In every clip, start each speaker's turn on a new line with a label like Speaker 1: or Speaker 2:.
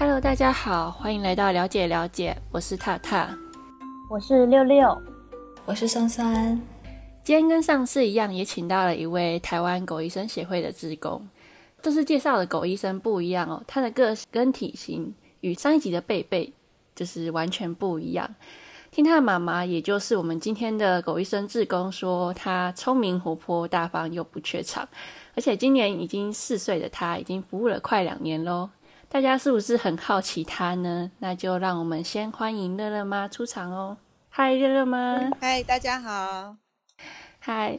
Speaker 1: Hello，大家好，欢迎来到了解了解，我是踏踏，
Speaker 2: 我是六六，
Speaker 3: 我是酸酸。
Speaker 1: 今天跟上次一样，也请到了一位台湾狗医生协会的志工。这次介绍的狗医生不一样哦，他的个跟体型与上一集的贝贝就是完全不一样。听他的妈妈，也就是我们今天的狗医生志工说，他聪明活泼、大方又不怯场，而且今年已经四岁的他，已经服务了快两年喽。大家是不是很好奇他呢？那就让我们先欢迎乐乐妈出场哦。嗨，乐乐妈。
Speaker 4: 嗨，大家好。
Speaker 1: 嗨。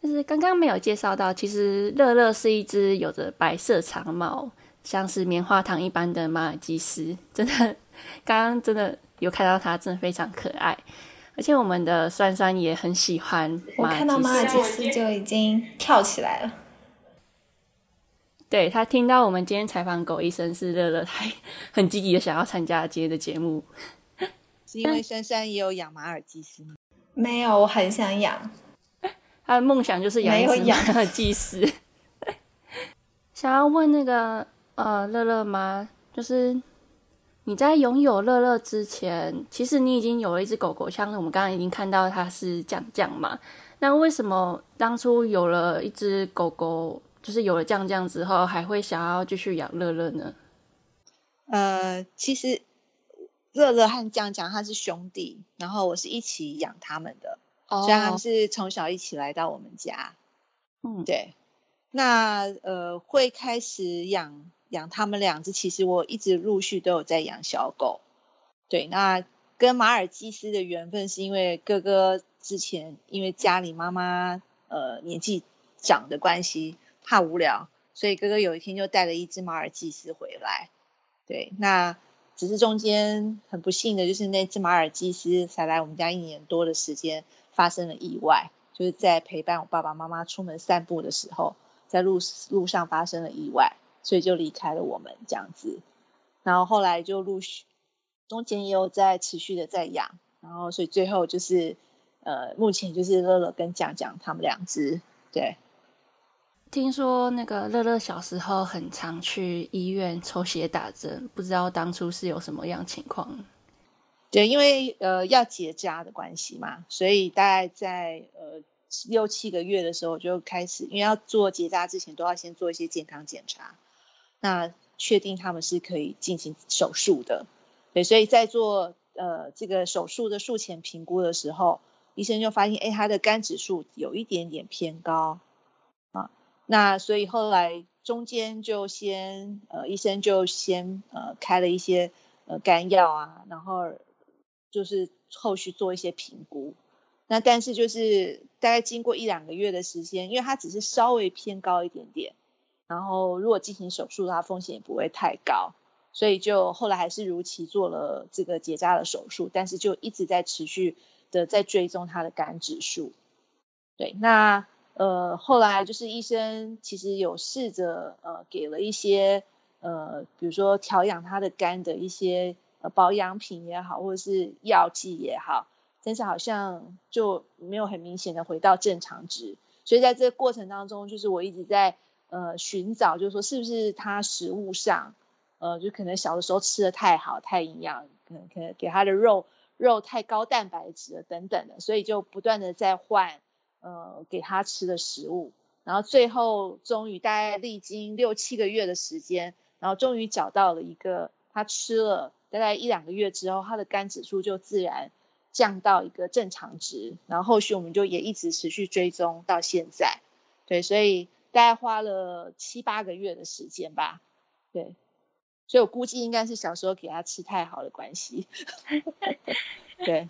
Speaker 1: 就是刚刚没有介绍到，其实乐乐是一只有着白色长毛，像是棉花糖一般的马尔济斯。真的，刚刚真的有看到它，真的非常可爱。而且我们的酸酸也很喜欢。
Speaker 3: 我看到马尔济斯就已经跳起来了。
Speaker 1: 对，他听到我们今天采访狗医生是乐乐，他 很积极的想要参加今天的节目。
Speaker 4: 是因为珊珊也有养马尔济斯吗？
Speaker 3: 没有，我很想养。
Speaker 1: 他的梦想就是养一只马尔济斯。想要问那个呃乐乐吗？就是你在拥有乐乐之前，其实你已经有了一只狗狗，像我们刚刚已经看到它是酱酱嘛。那为什么当初有了一只狗狗，就是有了酱酱之后，还会想要继续养乐乐呢？
Speaker 4: 呃，其实乐乐和酱酱他是兄弟，然后我是一起养他们的。所以他们是从小一起来到我们家，嗯，对。那呃，会开始养养他们两只，其实我一直陆续都有在养小狗。对，那跟马尔基斯的缘分是因为哥哥之前因为家里妈妈呃年纪长的关系，怕无聊，所以哥哥有一天就带了一只马尔济斯回来。对，那只是中间很不幸的就是那只马尔济斯才来我们家一年多的时间。发生了意外，就是在陪伴我爸爸妈妈出门散步的时候，在路路上发生了意外，所以就离开了我们这样子。然后后来就陆续中间也有在持续的在养，然后所以最后就是呃，目前就是乐乐跟酱酱他们两只。对，
Speaker 1: 听说那个乐乐小时候很常去医院抽血打针，不知道当初是有什么样情况？
Speaker 4: 对，因为呃要结扎的关系嘛，所以大概在呃六七个月的时候就开始，因为要做结扎之前都要先做一些健康检查，那确定他们是可以进行手术的。对，所以在做呃这个手术的术前评估的时候，医生就发现，哎，他的肝指数有一点点偏高，那所以后来中间就先呃医生就先呃开了一些呃肝药啊，然后。就是后续做一些评估，那但是就是大概经过一两个月的时间，因为它只是稍微偏高一点点，然后如果进行手术的话，风险也不会太高，所以就后来还是如期做了这个结扎的手术，但是就一直在持续的在追踪它的肝指数。对，那呃后来就是医生其实有试着呃给了一些呃比如说调养他的肝的一些呃。保养品也好，或者是药剂也好，但是好像就没有很明显的回到正常值，所以在这个过程当中，就是我一直在呃寻找，就是说是不是他食物上，呃，就可能小的时候吃的太好太营养，可能可能给他的肉肉太高蛋白质了等等的，所以就不断的在换呃给他吃的食物，然后最后终于大概历经六七个月的时间，然后终于找到了一个他吃了。大概一两个月之后，他的肝指数就自然降到一个正常值，然后后续我们就也一直持续追踪到现在，对，所以大概花了七八个月的时间吧，对，所以我估计应该是小时候给他吃太好的关系，对，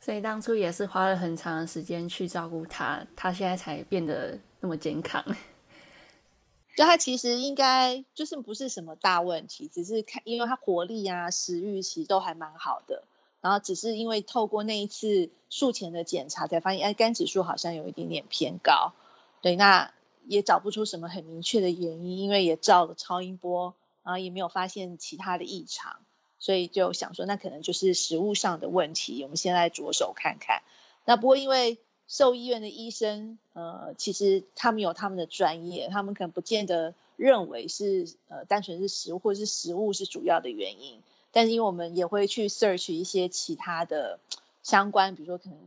Speaker 1: 所以当初也是花了很长的时间去照顾他，他现在才变得那么健康。
Speaker 4: 就他其实应该就是不是什么大问题，只是看因为他活力啊、食欲其实都还蛮好的，然后只是因为透过那一次术前的检查才发现，哎，肝指数好像有一点点偏高，对，那也找不出什么很明确的原因，因为也照了超音波，然后也没有发现其他的异常，所以就想说那可能就是食物上的问题，我们现在着手看看。那不过因为。兽医院的医生，呃，其实他们有他们的专业，他们可能不见得认为是呃单纯是食物或者是食物是主要的原因，但是因为我们也会去 search 一些其他的相关，比如说可能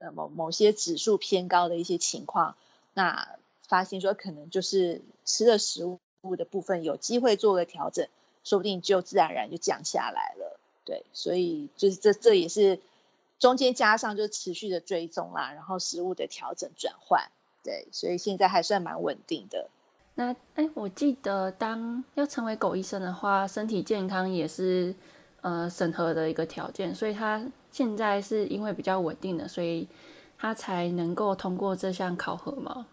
Speaker 4: 呃某某些指数偏高的一些情况，那发现说可能就是吃的食物的部分有机会做个调整，说不定就自然而然就降下来了。对，所以就是这这也是中间加上就持续的追踪啦，然后食物的调整转换，对，所以现在还算蛮稳定的。
Speaker 1: 那哎，我记得当要成为狗医生的话，身体健康也是呃审核的一个条件，所以他现在是因为比较稳定的，所以他才能够通过这项考核吗？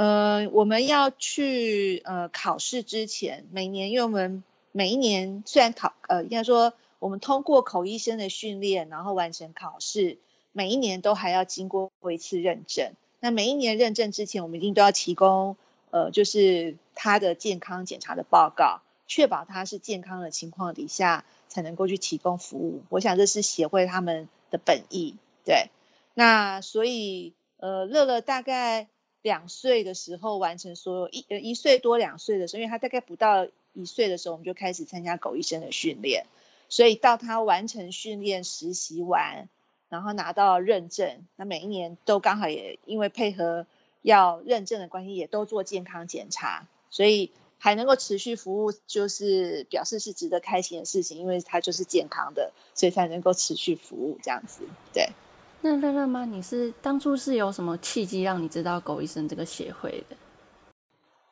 Speaker 4: 呃，我们要去呃考试之前，每年因为我们每一年虽然考呃应该说我们通过口医生的训练，然后完成考试，每一年都还要经过一次认证。那每一年认证之前，我们一定都要提供。呃，就是他的健康检查的报告，确保他是健康的情况底下才能够去提供服务。我想这是协会他们的本意。对，那所以呃，乐乐大概两岁的时候完成所有一呃一岁多两岁的时候，因为他大概不到一岁的时候，我们就开始参加狗医生的训练，所以到他完成训练实习完，然后拿到认证，那每一年都刚好也因为配合。要认证的关系，也都做健康检查，所以还能够持续服务，就是表示是值得开心的事情，因为它就是健康的，所以才能够持续服务这样子。对，
Speaker 1: 那乐乐妈？你是当初是有什么契机让你知道狗医生这个协会的？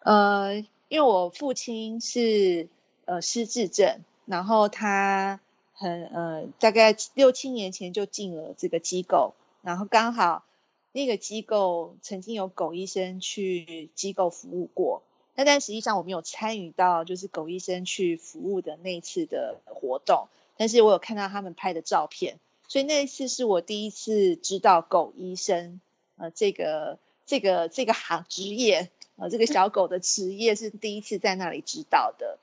Speaker 4: 呃，因为我父亲是呃失智症，然后他很呃大概六七年前就进了这个机构，然后刚好。那个机构曾经有狗医生去机构服务过，那但实际上我没有参与到就是狗医生去服务的那次的活动，但是我有看到他们拍的照片，所以那一次是我第一次知道狗医生，呃，这个这个这个行职业，呃，这个小狗的职业是第一次在那里知道的。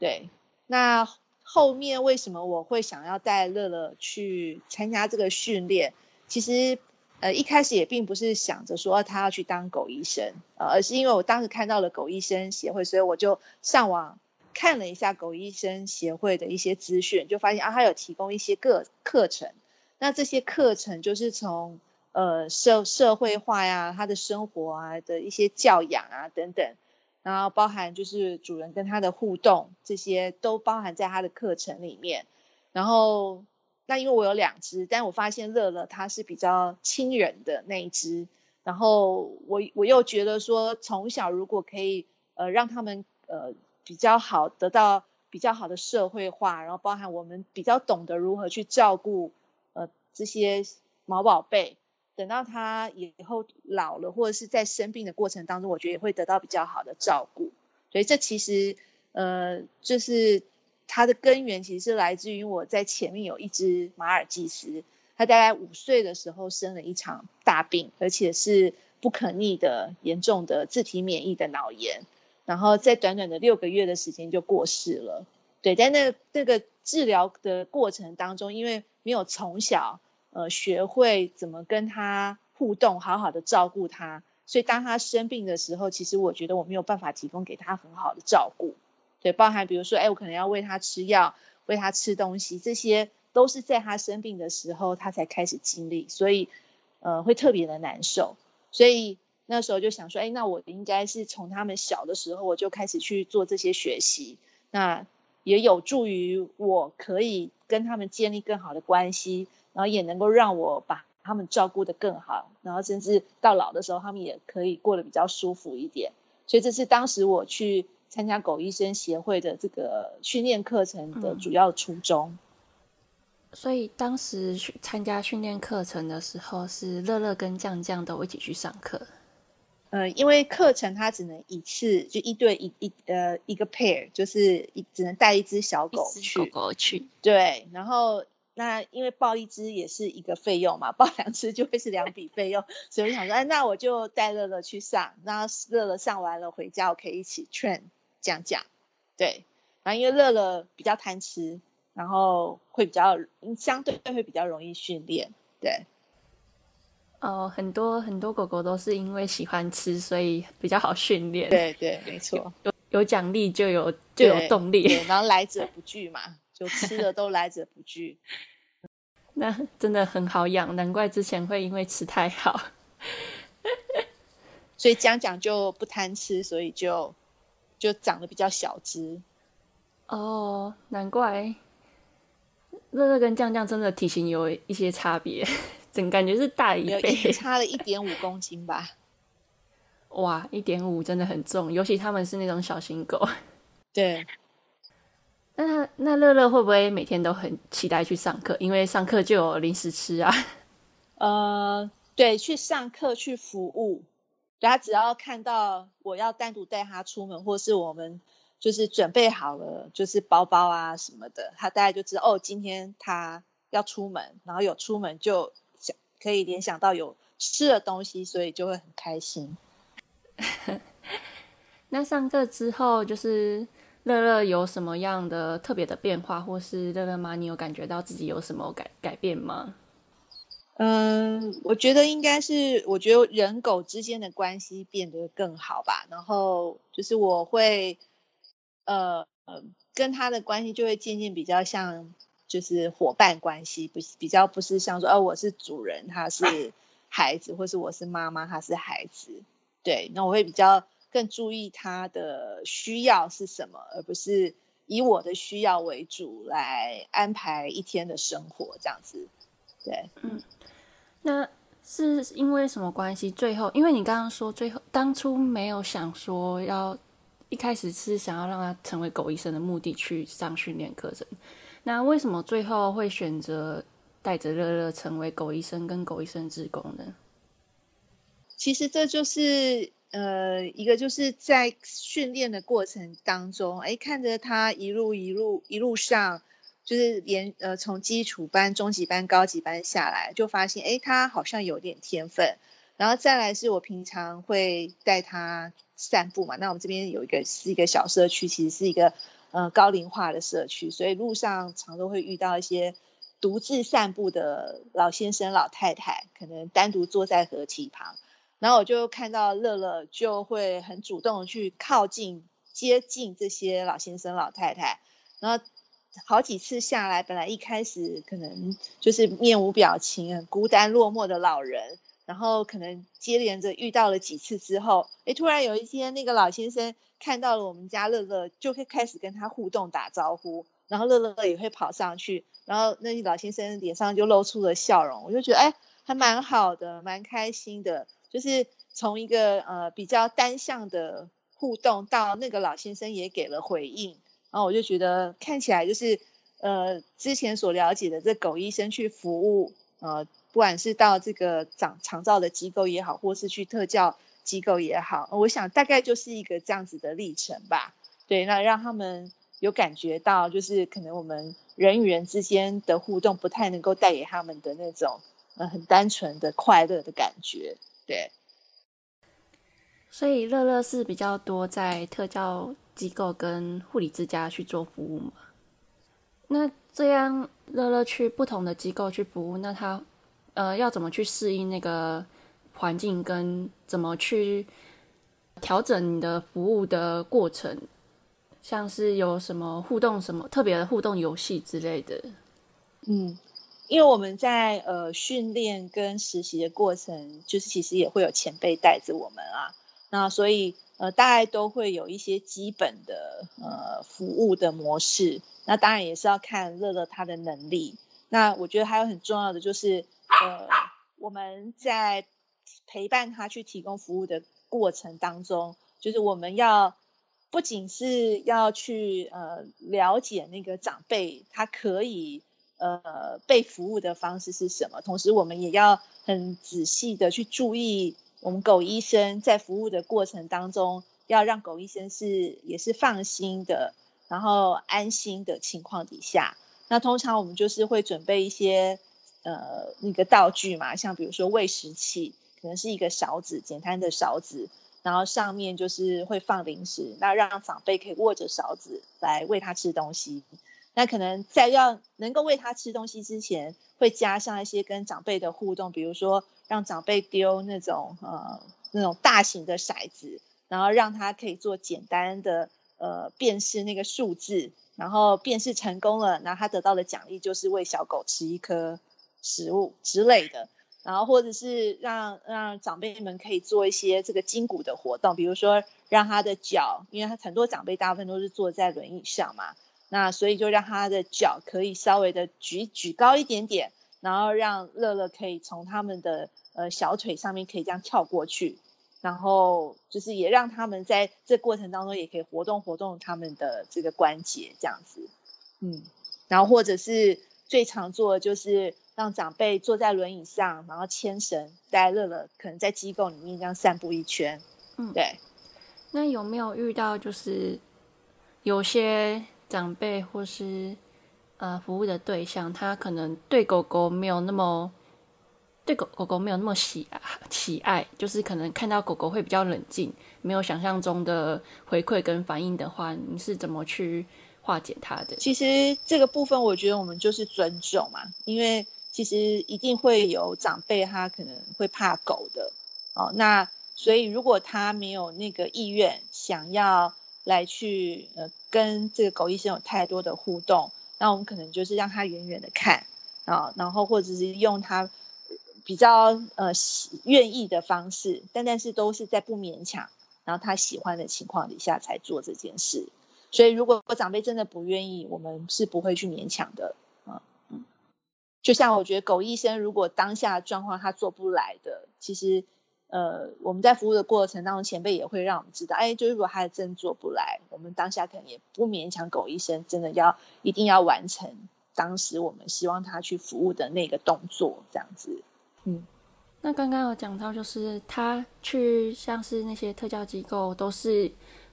Speaker 4: 对，那后面为什么我会想要带乐乐去参加这个训练？其实。呃，一开始也并不是想着说他要去当狗医生，呃，而是因为我当时看到了狗医生协会，所以我就上网看了一下狗医生协会的一些资讯，就发现啊，他有提供一些个课程。那这些课程就是从呃社社会化呀，他的生活啊的一些教养啊等等，然后包含就是主人跟他的互动，这些都包含在他的课程里面，然后。那因为我有两只，但我发现乐乐它是比较亲人的那一只，然后我我又觉得说，从小如果可以呃让他们呃比较好得到比较好的社会化，然后包含我们比较懂得如何去照顾呃这些毛宝贝，等到他以后老了或者是在生病的过程当中，我觉得也会得到比较好的照顾，所以这其实呃就是。它的根源其实是来自于我在前面有一只马尔济斯，它大概五岁的时候生了一场大病，而且是不可逆的严重的自体免疫的脑炎，然后在短短的六个月的时间就过世了。对，在那那个治疗的过程当中，因为没有从小呃学会怎么跟他互动，好好的照顾他，所以当他生病的时候，其实我觉得我没有办法提供给他很好的照顾。对，包含比如说，哎，我可能要喂他吃药，喂他吃东西，这些都是在他生病的时候他才开始经历，所以，呃，会特别的难受。所以那时候就想说，哎，那我应该是从他们小的时候我就开始去做这些学习，那也有助于我可以跟他们建立更好的关系，然后也能够让我把他们照顾得更好，然后甚至到老的时候他们也可以过得比较舒服一点。所以这是当时我去。参加狗医生协会的这个训练课程的主要初衷。嗯，
Speaker 1: 所以当时参加训练课程的时候，是乐乐跟酱酱都一起去上课。
Speaker 4: 呃，因为课程它只能一次，就一对一一呃一个 pair，就是一只能带一只小狗去。
Speaker 1: 狗狗去。
Speaker 4: 对，然后。那因为抱一只也是一个费用嘛，抱两只就会是两笔费用，所以我想说，哎，那我就带乐乐去上，那乐乐上完了回家，我可以一起 train 讲讲，对，然后因为乐乐比较贪吃，然后会比较相对会比较容易训练，对。
Speaker 1: 哦，很多很多狗狗都是因为喜欢吃，所以比较好训练。
Speaker 4: 对对，没错，
Speaker 1: 有有奖励就有就有动力，
Speaker 4: 然后来者不拒嘛，就吃的都来者不拒。
Speaker 1: 那真的很好养，难怪之前会因为吃太好，
Speaker 4: 所以讲讲就不贪吃，所以就就长得比较小只。
Speaker 1: 哦，难怪乐乐跟酱酱真的体型有一些差别。总感觉是大一倍，
Speaker 4: 差了一点五公斤吧。
Speaker 1: 哇，一点五真的很重，尤其他们是那种小型狗。
Speaker 4: 对。
Speaker 1: 那他那乐乐会不会每天都很期待去上课？因为上课就有零食吃啊。
Speaker 4: 呃，对，去上课去服务，他只要看到我要单独带他出门，或是我们就是准备好了，就是包包啊什么的，他大概就知道哦，今天他要出门，然后有出门就。可以联想到有吃的东西，所以就会很开心。
Speaker 1: 那上课之后，就是乐乐有什么样的特别的变化，或是乐乐妈，你有感觉到自己有什么改改变吗？
Speaker 4: 嗯，我觉得应该是，我觉得人狗之间的关系变得更好吧。然后就是我会，呃呃，跟他的关系就会渐渐比较像。就是伙伴关系，不比较不是像说，哦，我是主人，他是孩子，或是我是妈妈，他是孩子。对，那我会比较更注意他的需要是什么，而不是以我的需要为主来安排一天的生活这样子。对，
Speaker 1: 嗯，那是因为什么关系？最后，因为你刚刚说最后当初没有想说要一开始是想要让他成为狗医生的目的去上训练课程。那为什么最后会选择带着乐乐成为狗医生跟狗医生职工呢？
Speaker 4: 其实这就是呃，一个就是在训练的过程当中，哎，看着他一路一路一路上，就是连呃从基础班、中级班、高级班下来，就发现哎，他好像有点天分。然后再来是我平常会带他散步嘛，那我们这边有一个是一个小社区，其实是一个。呃，高龄化的社区，所以路上常都会遇到一些独自散步的老先生、老太太，可能单独坐在河堤旁。然后我就看到乐乐就会很主动去靠近、接近这些老先生、老太太。然后好几次下来，本来一开始可能就是面无表情、很孤单落寞的老人，然后可能接连着遇到了几次之后，诶，突然有一天那个老先生。看到了我们家乐乐，就会开始跟他互动打招呼，然后乐乐也会跑上去，然后那老先生脸上就露出了笑容，我就觉得哎，还蛮好的，蛮开心的。就是从一个呃比较单向的互动，到那个老先生也给了回应，然后我就觉得看起来就是呃之前所了解的这狗医生去服务，呃不管是到这个长长照的机构也好，或是去特教。机构也好，我想大概就是一个这样子的历程吧。对，那让他们有感觉到，就是可能我们人与人之间的互动不太能够带给他们的那种，呃，很单纯的快乐的感觉。对。
Speaker 1: 所以乐乐是比较多在特教机构跟护理之家去做服务嘛？那这样乐乐去不同的机构去服务，那他呃要怎么去适应那个？环境跟怎么去调整你的服务的过程，像是有什么互动、什么特别的互动游戏之类的。
Speaker 4: 嗯，因为我们在呃训练跟实习的过程，就是其实也会有前辈带着我们啊，那所以呃大概都会有一些基本的呃服务的模式。那当然也是要看乐乐他的能力。那我觉得还有很重要的就是呃我们在陪伴他去提供服务的过程当中，就是我们要不仅是要去呃了解那个长辈他可以呃被服务的方式是什么，同时我们也要很仔细的去注意我们狗医生在服务的过程当中，要让狗医生是也是放心的，然后安心的情况底下，那通常我们就是会准备一些呃那个道具嘛，像比如说喂食器。可能是一个勺子，简单的勺子，然后上面就是会放零食，那让长辈可以握着勺子来喂他吃东西。那可能在要能够喂他吃东西之前，会加上一些跟长辈的互动，比如说让长辈丢那种呃那种大型的骰子，然后让他可以做简单的呃辨识那个数字，然后辨识成功了，然后他得到的奖励就是喂小狗吃一颗食物之类的。然后或者是让让长辈们可以做一些这个筋骨的活动，比如说让他的脚，因为他很多长辈大部分都是坐在轮椅上嘛，那所以就让他的脚可以稍微的举举高一点点，然后让乐乐可以从他们的呃小腿上面可以这样跳过去，然后就是也让他们在这过程当中也可以活动活动他们的这个关节这样子，嗯，然后或者是最常做的就是。让长辈坐在轮椅上，然后牵绳带乐乐，可能在机构里面这样散步一圈。嗯，对。
Speaker 1: 那有没有遇到就是有些长辈或是呃服务的对象，他可能对狗狗没有那么对狗狗狗没有那么喜喜爱，就是可能看到狗狗会比较冷静，没有想象中的回馈跟反应的话，你是怎么去化解他的？
Speaker 4: 其实这个部分，我觉得我们就是尊重嘛，因为。其实一定会有长辈，他可能会怕狗的哦。那所以如果他没有那个意愿，想要来去呃跟这个狗医生有太多的互动，那我们可能就是让他远远的看啊，然后或者是用他比较呃愿意的方式，但但是都是在不勉强，然后他喜欢的情况底下才做这件事。所以如果长辈真的不愿意，我们是不会去勉强的。就像我觉得狗医生如果当下状况他做不来的，其实，呃，我们在服务的过程当中，前辈也会让我们知道，哎，就是如果他真做不来，我们当下可能也不勉强狗医生真的要一定要完成当时我们希望他去服务的那个动作，这样子。嗯，
Speaker 1: 那刚刚有讲到，就是他去像是那些特教机构，都是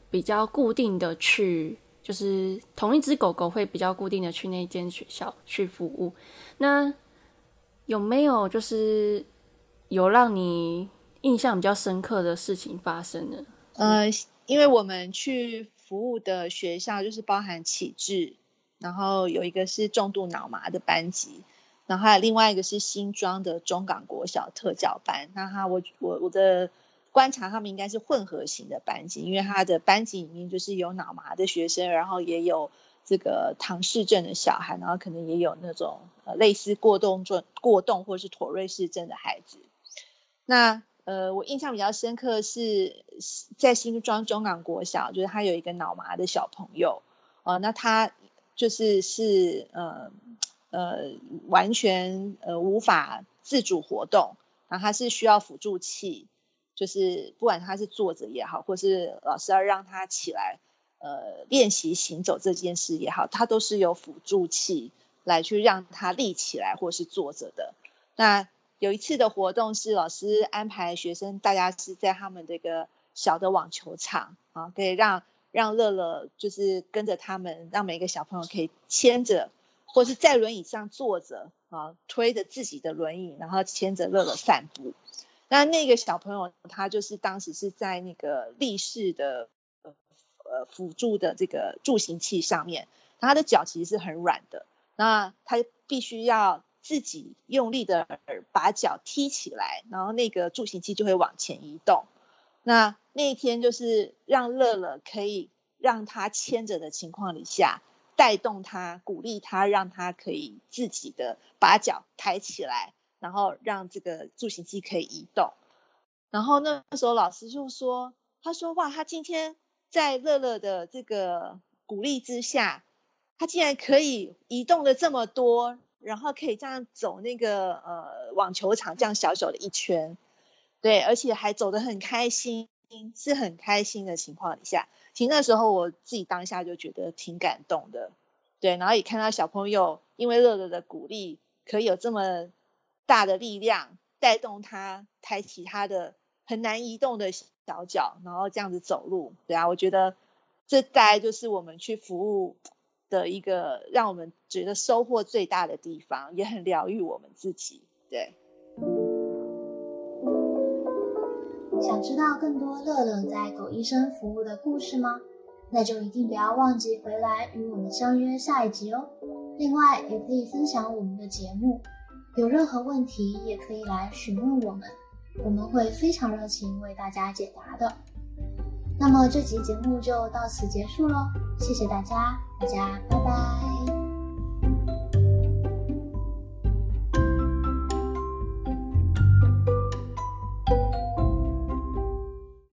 Speaker 1: 比较固定的去。就是同一只狗狗会比较固定的去那间学校去服务，那有没有就是有让你印象比较深刻的事情发生呢？
Speaker 4: 呃，因为我们去服务的学校就是包含启智，然后有一个是重度脑麻的班级，然后还有另外一个是新庄的中港国小特教班。那哈我我我的。观察他们应该是混合型的班级，因为他的班级里面就是有脑麻的学生，然后也有这个唐氏症的小孩，然后可能也有那种呃类似过动症、过动或是妥瑞氏症的孩子。那呃，我印象比较深刻是在新庄中港国小，就是他有一个脑麻的小朋友，呃，那他就是是呃呃完全呃无法自主活动，然后他是需要辅助器。就是不管他是坐着也好，或是老师要让他起来，呃，练习行走这件事也好，他都是有辅助器来去让他立起来或是坐着的。那有一次的活动是老师安排学生，大家是在他们这个小的网球场啊，可以让让乐乐就是跟着他们，让每个小朋友可以牵着，或是在轮椅上坐着啊，推着自己的轮椅，然后牵着乐乐散步。那那个小朋友，他就是当时是在那个立式的呃呃辅助的这个助行器上面，他的脚其实是很软的，那他必须要自己用力的把脚踢起来，然后那个助行器就会往前移动。那那一天就是让乐乐可以让他牵着的情况底下，带动他，鼓励他，让他可以自己的把脚抬起来。然后让这个助行器可以移动，然后那时候老师就说：“他说哇，他今天在乐乐的这个鼓励之下，他竟然可以移动的这么多，然后可以这样走那个呃网球场这样小小的一圈，对，而且还走得很开心，是很开心的情况底下，其实那时候我自己当下就觉得挺感动的，对，然后也看到小朋友因为乐乐的鼓励，可以有这么。”大的力量带动他抬起他的很难移动的小脚，然后这样子走路。对啊，我觉得这大概就是我们去服务的一个让我们觉得收获最大的地方，也很疗愈我们自己。对。
Speaker 5: 想知道更多乐乐在狗医生服务的故事吗？那就一定不要忘记回来与我们相约下一集哦。另外，也可以分享我们的节目。有任何问题也可以来询问我们，我们会非常热情为大家解答的。那么这集节目就到此结束喽，谢谢大家，大家拜拜。